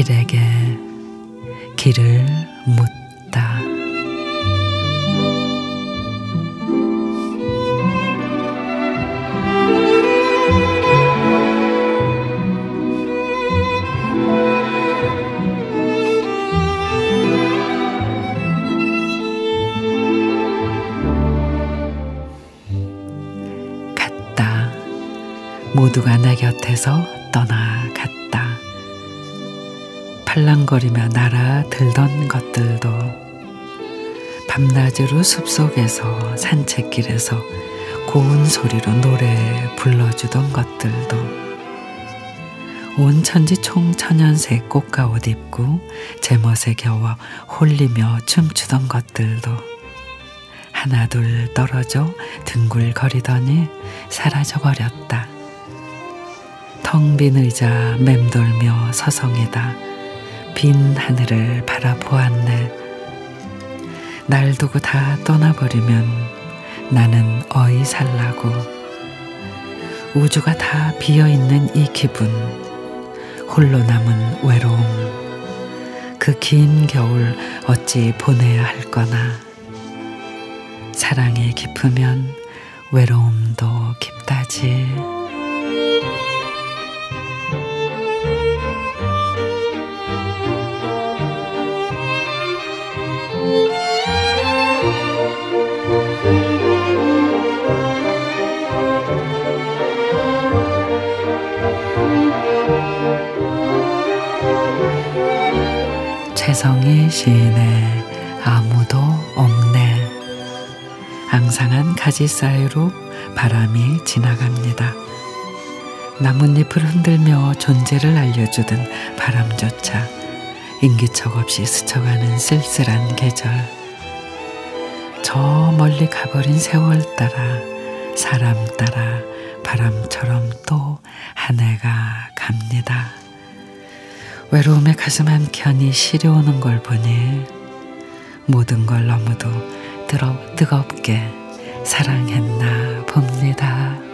길에게 길을 묻다. 갔다. 모두가 내 곁에서 떠나갔다. 팔랑거리며 날아들던 것들도 밤낮으로 숲속에서 산책길에서 고운 소리로 노래 불러주던 것들도 온 천지 총천연색 꽃가옷 입고 제멋에 겨워 홀리며 춤추던 것들도 하나둘 떨어져 둥글거리더니 사라져버렸다. 텅 빈 의자 맴돌며 서성이다. 빈 하늘을 바라보았네. 날 두고 다 떠나버리면 나는 어이 살라고. 우주가 다 비어 있는 이 기분. 홀로 남은 외로움. 그 긴 겨울 어찌 보내야 할 거나. 사랑이 깊으면 외로움도 깊다지. 최성희 시인의 아무도 없네. 앙상한 가지 사이로 바람이 지나갑니다. 나뭇잎을 흔들며 존재를 알려주던 바람조차 인기척 없이 스쳐가는 쓸쓸한 계절. 저 멀리 가버린 세월 따라 사람 따라 바람처럼 또 한 해가 갑니다. 외로움에 가슴 한켠이 시려오는 걸 보니 모든 걸 너무도 뜨겁게 사랑했나 봅니다.